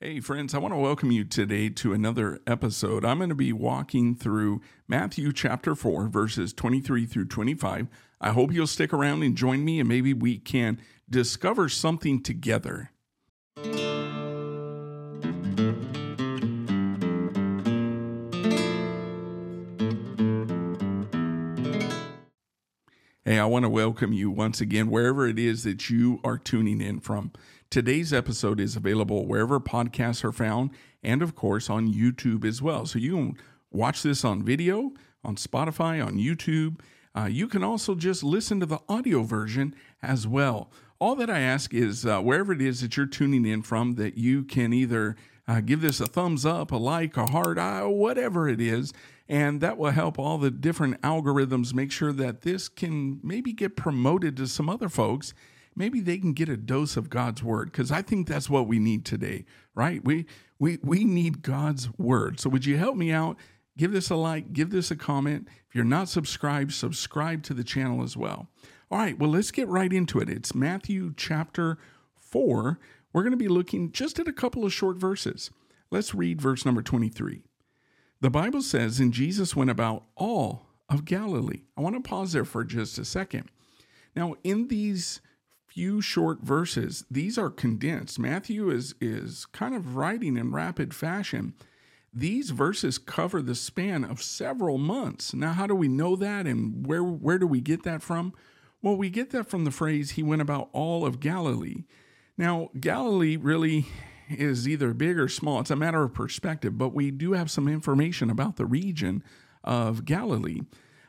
Hey, friends, I want to welcome you today to another episode. I'm going to be walking through Matthew chapter 4, verses 23 through 25. I hope you'll stick around and join me, and maybe we can discover something together. Hey, I want to welcome you once again, wherever it is that you are tuning in from. Today's episode is available wherever podcasts are found and, of course, on YouTube as well. So you can watch this on video, on Spotify, on YouTube. Uh, you can also just listen to the audio version as well. All that I ask is uh, wherever it is that you're tuning in from, that you can either uh, give this a thumbs up, a like, a heart, uh, whatever it is. And that will help all the different algorithms make sure that this can maybe get promoted to some other folks maybe they can get a dose of God's word because I think that's what we need today, right? We we we need God's word. So would you help me out? Give this a like, give this a comment. If you're not subscribed, subscribe to the channel as well. All right, well, let's get right into it. It's Matthew chapter 4. We're going to be looking just at a couple of short verses. Let's read verse number 23. The Bible says, And Jesus went about all of Galilee. I want to pause there for just a second. Now, in these few short verses. These are condensed. Matthew is is kind of writing in rapid fashion. These verses cover the span of several months. Now, how do we know that and where where do we get that from? Well, we get that from the phrase he went about all of Galilee. Now, Galilee really is either big or small. It's a matter of perspective, but we do have some information about the region of Galilee.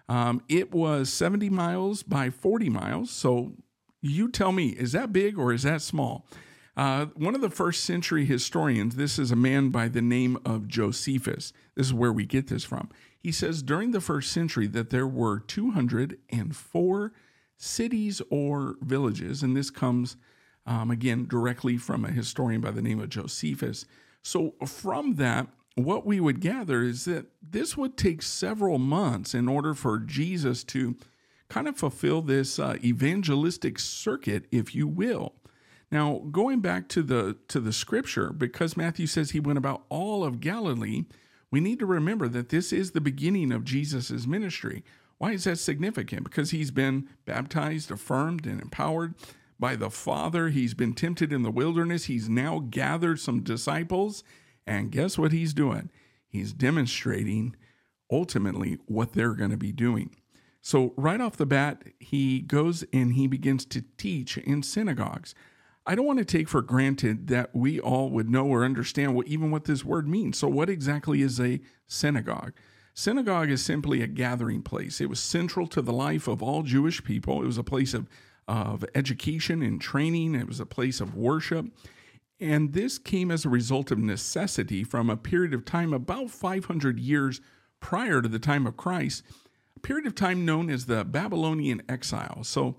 Um, it was 70 miles by 40 miles, so you tell me, is that big or is that small? Uh, one of the first century historians, this is a man by the name of Josephus. This is where we get this from. He says during the first century that there were 204 cities or villages, and this comes um, again directly from a historian by the name of Josephus. So, from that, what we would gather is that this would take several months in order for Jesus to kind of fulfill this uh, evangelistic circuit, if you will. Now, going back to the to the scripture, because Matthew says he went about all of Galilee, we need to remember that this is the beginning of Jesus' ministry. Why is that significant? Because he's been baptized, affirmed, and empowered by the Father. He's been tempted in the wilderness. He's now gathered some disciples. And guess what he's doing? He's demonstrating ultimately what they're going to be doing. So, right off the bat, he goes and he begins to teach in synagogues. I don't want to take for granted that we all would know or understand what even what this word means. So, what exactly is a synagogue? Synagogue is simply a gathering place. It was central to the life of all Jewish people. It was a place of, of education and training, it was a place of worship. And this came as a result of necessity from a period of time about 500 years prior to the time of Christ period of time known as the Babylonian exile. So,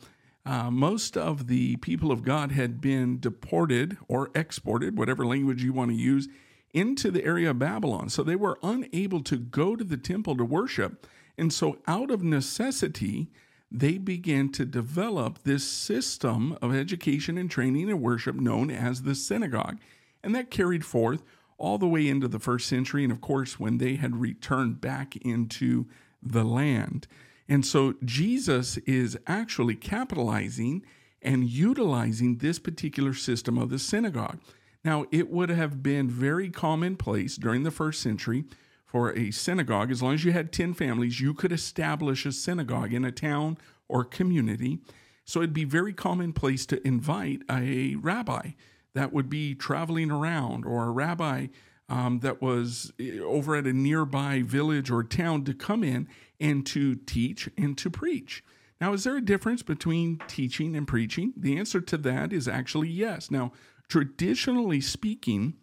uh, most of the people of God had been deported or exported, whatever language you want to use, into the area of Babylon. So they were unable to go to the temple to worship. And so, out of necessity, they began to develop this system of education and training and worship known as the synagogue. And that carried forth all the way into the first century. And of course, when they had returned back into the land. And so Jesus is actually capitalizing and utilizing this particular system of the synagogue. Now, it would have been very commonplace during the first century for a synagogue, as long as you had 10 families, you could establish a synagogue in a town or community. So it'd be very commonplace to invite a rabbi that would be traveling around or a rabbi um, that was eh, over at a nearby village or town to come in and to teach and to preach. Now, is there a difference between teaching and preaching? The answer to that is actually yes. Now, traditionally speaking,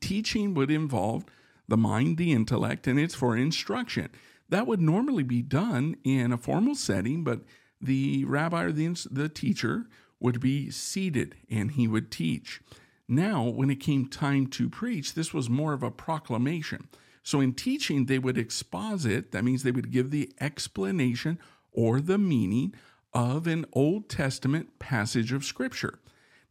teaching would involve the mind, the intellect, and it's for instruction. That would normally be done in a formal setting, but the rabbi or the, the teacher would be seated and he would teach. Now, when it came time to preach, this was more of a proclamation. So in teaching, they would exposit, that means they would give the explanation or the meaning of an Old Testament passage of Scripture.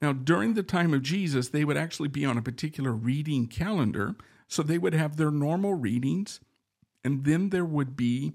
Now, during the time of Jesus, they would actually be on a particular reading calendar. So they would have their normal readings, and then there would be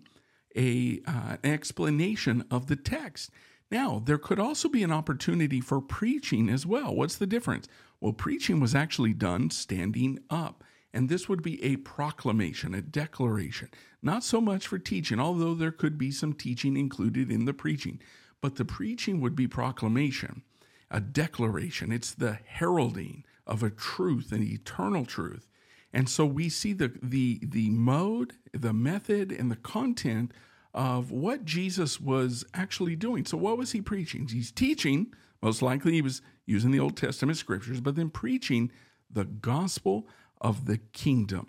a uh, an explanation of the text. Now, there could also be an opportunity for preaching as well. What's the difference? Well, preaching was actually done standing up, and this would be a proclamation, a declaration. Not so much for teaching, although there could be some teaching included in the preaching, but the preaching would be proclamation, a declaration. It's the heralding of a truth, an eternal truth. And so we see the the the mode, the method, and the content of what Jesus was actually doing. So what was he preaching? He's teaching, most likely he was using the Old Testament scriptures, but then preaching the gospel of the kingdom.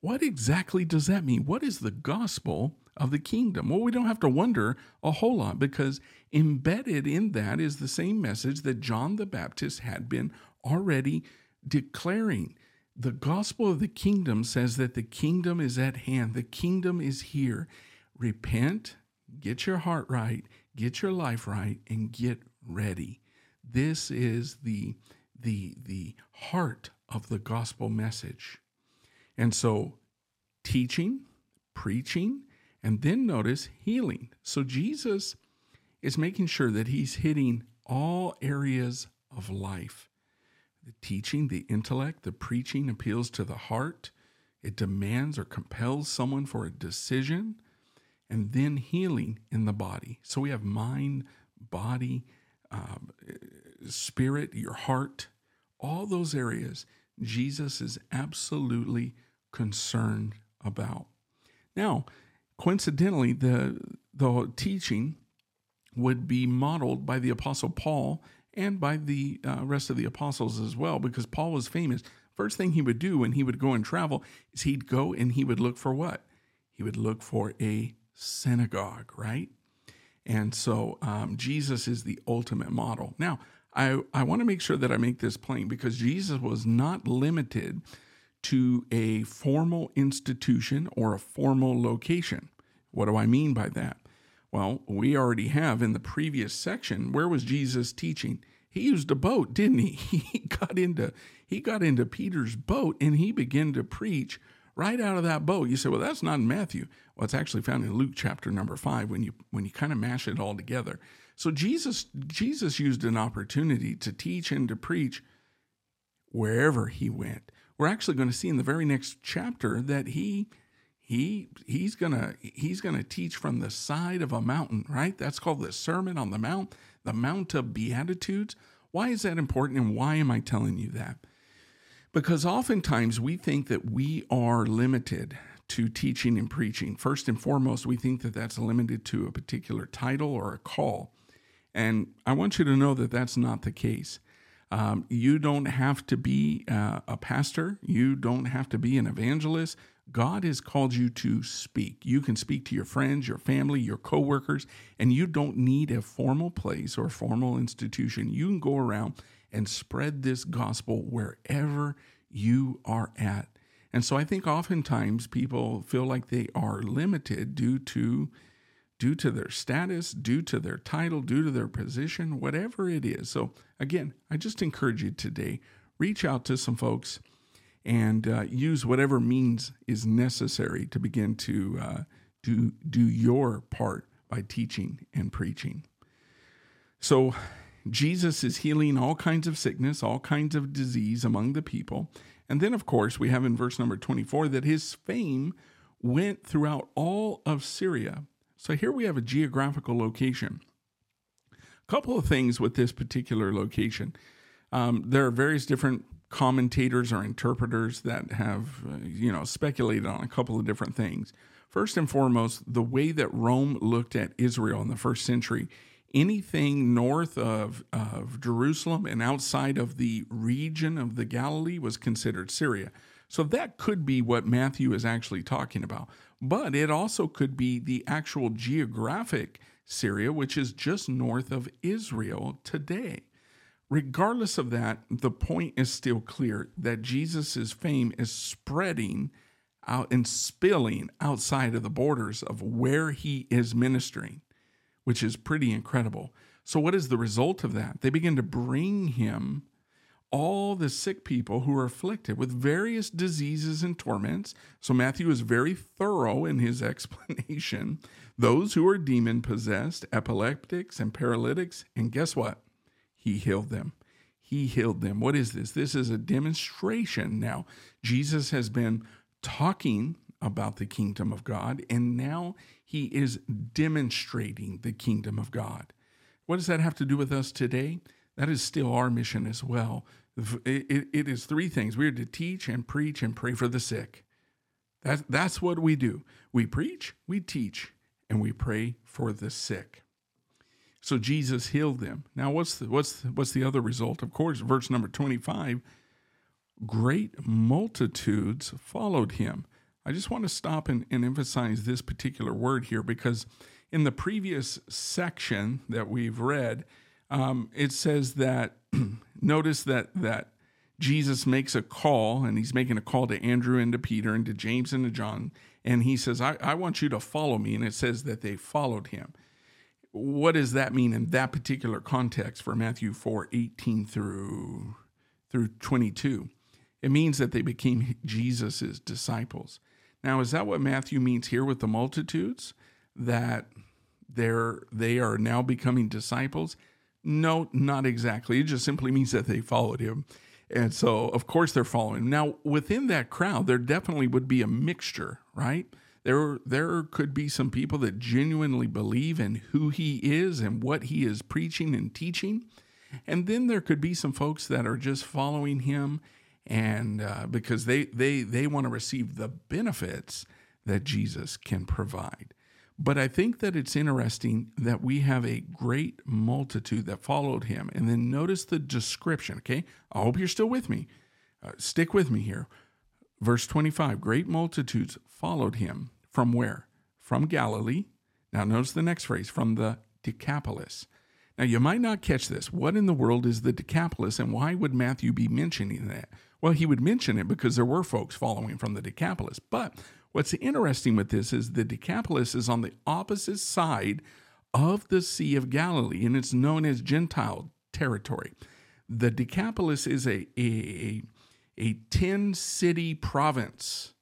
What exactly does that mean? What is the gospel of the kingdom? Well, we don't have to wonder a whole lot because embedded in that is the same message that John the Baptist had been already declaring. The gospel of the kingdom says that the kingdom is at hand, the kingdom is here. Repent, get your heart right, get your life right, and get ready. This is the, the, the heart of the gospel message. And so, teaching, preaching, and then notice healing. So, Jesus is making sure that he's hitting all areas of life. The teaching, the intellect, the preaching appeals to the heart. It demands or compels someone for a decision. And then healing in the body. So we have mind, body, um, spirit, your heart, all those areas Jesus is absolutely concerned about. Now, coincidentally, the, the teaching would be modeled by the Apostle Paul and by the uh, rest of the apostles as well, because Paul was famous. First thing he would do when he would go and travel is he'd go and he would look for what? He would look for a synagogue, right? And so um, Jesus is the ultimate model. Now, I, I want to make sure that I make this plain because Jesus was not limited to a formal institution or a formal location. What do I mean by that? Well, we already have in the previous section, where was Jesus teaching? He used a boat, didn't he? He got into he got into Peter's boat and he began to preach right out of that boat. You say, well, that's not in Matthew. Well, it's actually found in Luke chapter number five when you when you kind of mash it all together. So Jesus Jesus used an opportunity to teach and to preach wherever he went. We're actually going to see in the very next chapter that he he he's gonna he's gonna teach from the side of a mountain right that's called the sermon on the mount the mount of beatitudes why is that important and why am i telling you that because oftentimes we think that we are limited to teaching and preaching. First and foremost we think that that's limited to a particular title or a call. And i want you to know that that's not the case. Um, you don't have to be uh, a pastor. You don't have to be an evangelist. God has called you to speak. You can speak to your friends, your family, your coworkers, and you don't need a formal place or formal institution. You can go around and spread this gospel wherever you are at. And so I think oftentimes people feel like they are limited due to due to their status, due to their title, due to their position, whatever it is. So again, I just encourage you today, reach out to some folks and uh, use whatever means is necessary to begin to uh, do, do your part by teaching and preaching. So, Jesus is healing all kinds of sickness, all kinds of disease among the people. And then, of course, we have in verse number 24 that his fame went throughout all of Syria. So here we have a geographical location. A couple of things with this particular location. Um, there are various different commentators or interpreters that have, uh, you know, speculated on a couple of different things. First and foremost, the way that Rome looked at Israel in the first century, anything north of, of Jerusalem and outside of the region of the Galilee was considered Syria. So that could be what Matthew is actually talking about. But it also could be the actual geographic Syria, which is just north of Israel today. Regardless of that, the point is still clear that Jesus' fame is spreading out and spilling outside of the borders of where he is ministering, which is pretty incredible. So, what is the result of that? They begin to bring him all the sick people who are afflicted with various diseases and torments. So, Matthew is very thorough in his explanation. Those who are demon possessed, epileptics, and paralytics. And guess what? He healed them. He healed them. What is this? This is a demonstration now. Jesus has been talking about the kingdom of God, and now he is demonstrating the kingdom of God. What does that have to do with us today? That is still our mission as well. It, it, is three things we are to teach and preach and pray for the sick. That, that's what we do. We preach, we teach, and we pray for the sick. So Jesus healed them. Now, what's the, what's the, what's the other result? Of course, verse number 25 great multitudes followed him. I just want to stop and, and emphasize this particular word here because in the previous section that we've read, um, it says that notice that that Jesus makes a call, and he's making a call to Andrew and to Peter and to James and to John, and he says, I, I want you to follow me. And it says that they followed him. What does that mean in that particular context for Matthew 4 18 through, through 22? It means that they became Jesus' disciples. Now, is that what Matthew means here with the multitudes? That they're they are now becoming disciples? No, not exactly. It just simply means that they followed him. And so, of course, they're following. Now, within that crowd, there definitely would be a mixture, right? There, there could be some people that genuinely believe in who he is and what he is preaching and teaching. And then there could be some folks that are just following him and uh, because they they they want to receive the benefits that Jesus can provide. But I think that it's interesting that we have a great multitude that followed him. And then notice the description, okay? I hope you're still with me. Uh, stick with me here. Verse 25 Great multitudes followed him. From where? From Galilee. Now, notice the next phrase from the Decapolis. Now, you might not catch this. What in the world is the Decapolis, and why would Matthew be mentioning that? Well, he would mention it because there were folks following from the Decapolis. But what's interesting with this is the Decapolis is on the opposite side of the Sea of Galilee, and it's known as Gentile territory. The Decapolis is a, a, a 10 city province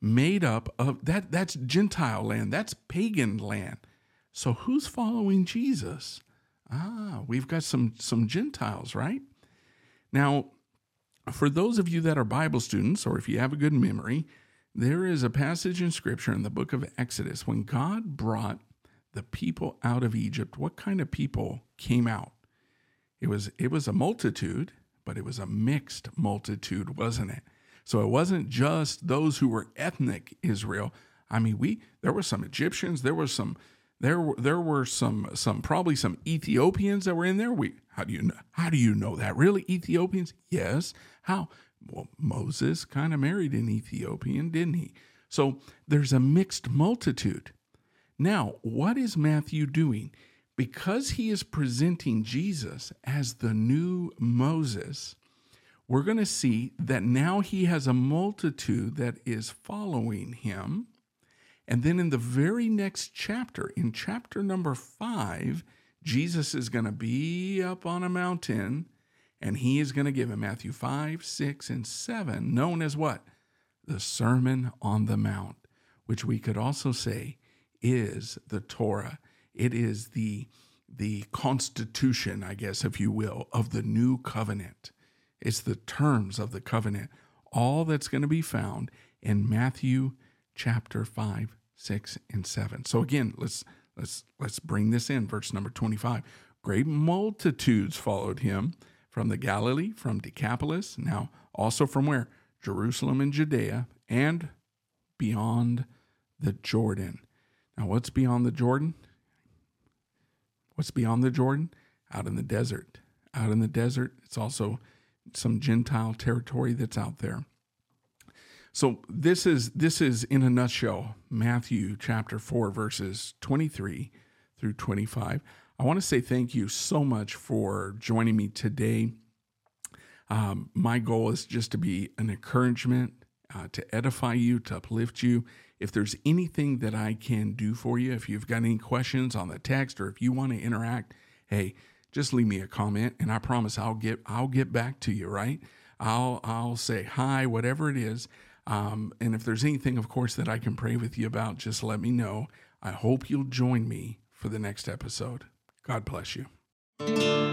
made up of that that's Gentile land, that's pagan land. So who's following Jesus? Ah, we've got some some Gentiles, right? Now, for those of you that are Bible students, or if you have a good memory, there is a passage in Scripture in the book of Exodus when God brought the people out of Egypt. What kind of people came out? It was it was a multitude, but it was a mixed multitude, wasn't it? So it wasn't just those who were ethnic Israel. I mean, we there were some Egyptians, there were some there there were some some probably some Ethiopians that were in there. We how do you know how do you know that? Really Ethiopians? Yes. How? Well, Moses kind of married an Ethiopian, didn't he? So there's a mixed multitude. Now, what is Matthew doing? Because he is presenting Jesus as the new Moses, we're going to see that now he has a multitude that is following him and then in the very next chapter, in chapter number five, Jesus is going to be up on a mountain and he is going to give in Matthew 5, 6, and 7, known as what? The Sermon on the Mount, which we could also say is the Torah. It is the, the constitution, I guess, if you will, of the new covenant. It's the terms of the covenant. All that's going to be found in Matthew chapter 5, 6, and 7. So again, let's let's let's bring this in. Verse number 25. Great multitudes followed him from the Galilee, from Decapolis, now also from where? Jerusalem and Judea, and beyond the Jordan. Now, what's beyond the Jordan? What's beyond the Jordan? Out in the desert. Out in the desert, it's also some Gentile territory that's out there. So this is this is in a nutshell Matthew chapter 4 verses 23 through 25. I want to say thank you so much for joining me today. Um, my goal is just to be an encouragement, uh, to edify you, to uplift you. If there's anything that I can do for you, if you've got any questions on the text or if you want to interact, hey, just leave me a comment and I promise I'll get I'll get back to you, right? I'll I'll say hi, whatever it is. Um, and if there's anything, of course, that I can pray with you about, just let me know. I hope you'll join me for the next episode. God bless you.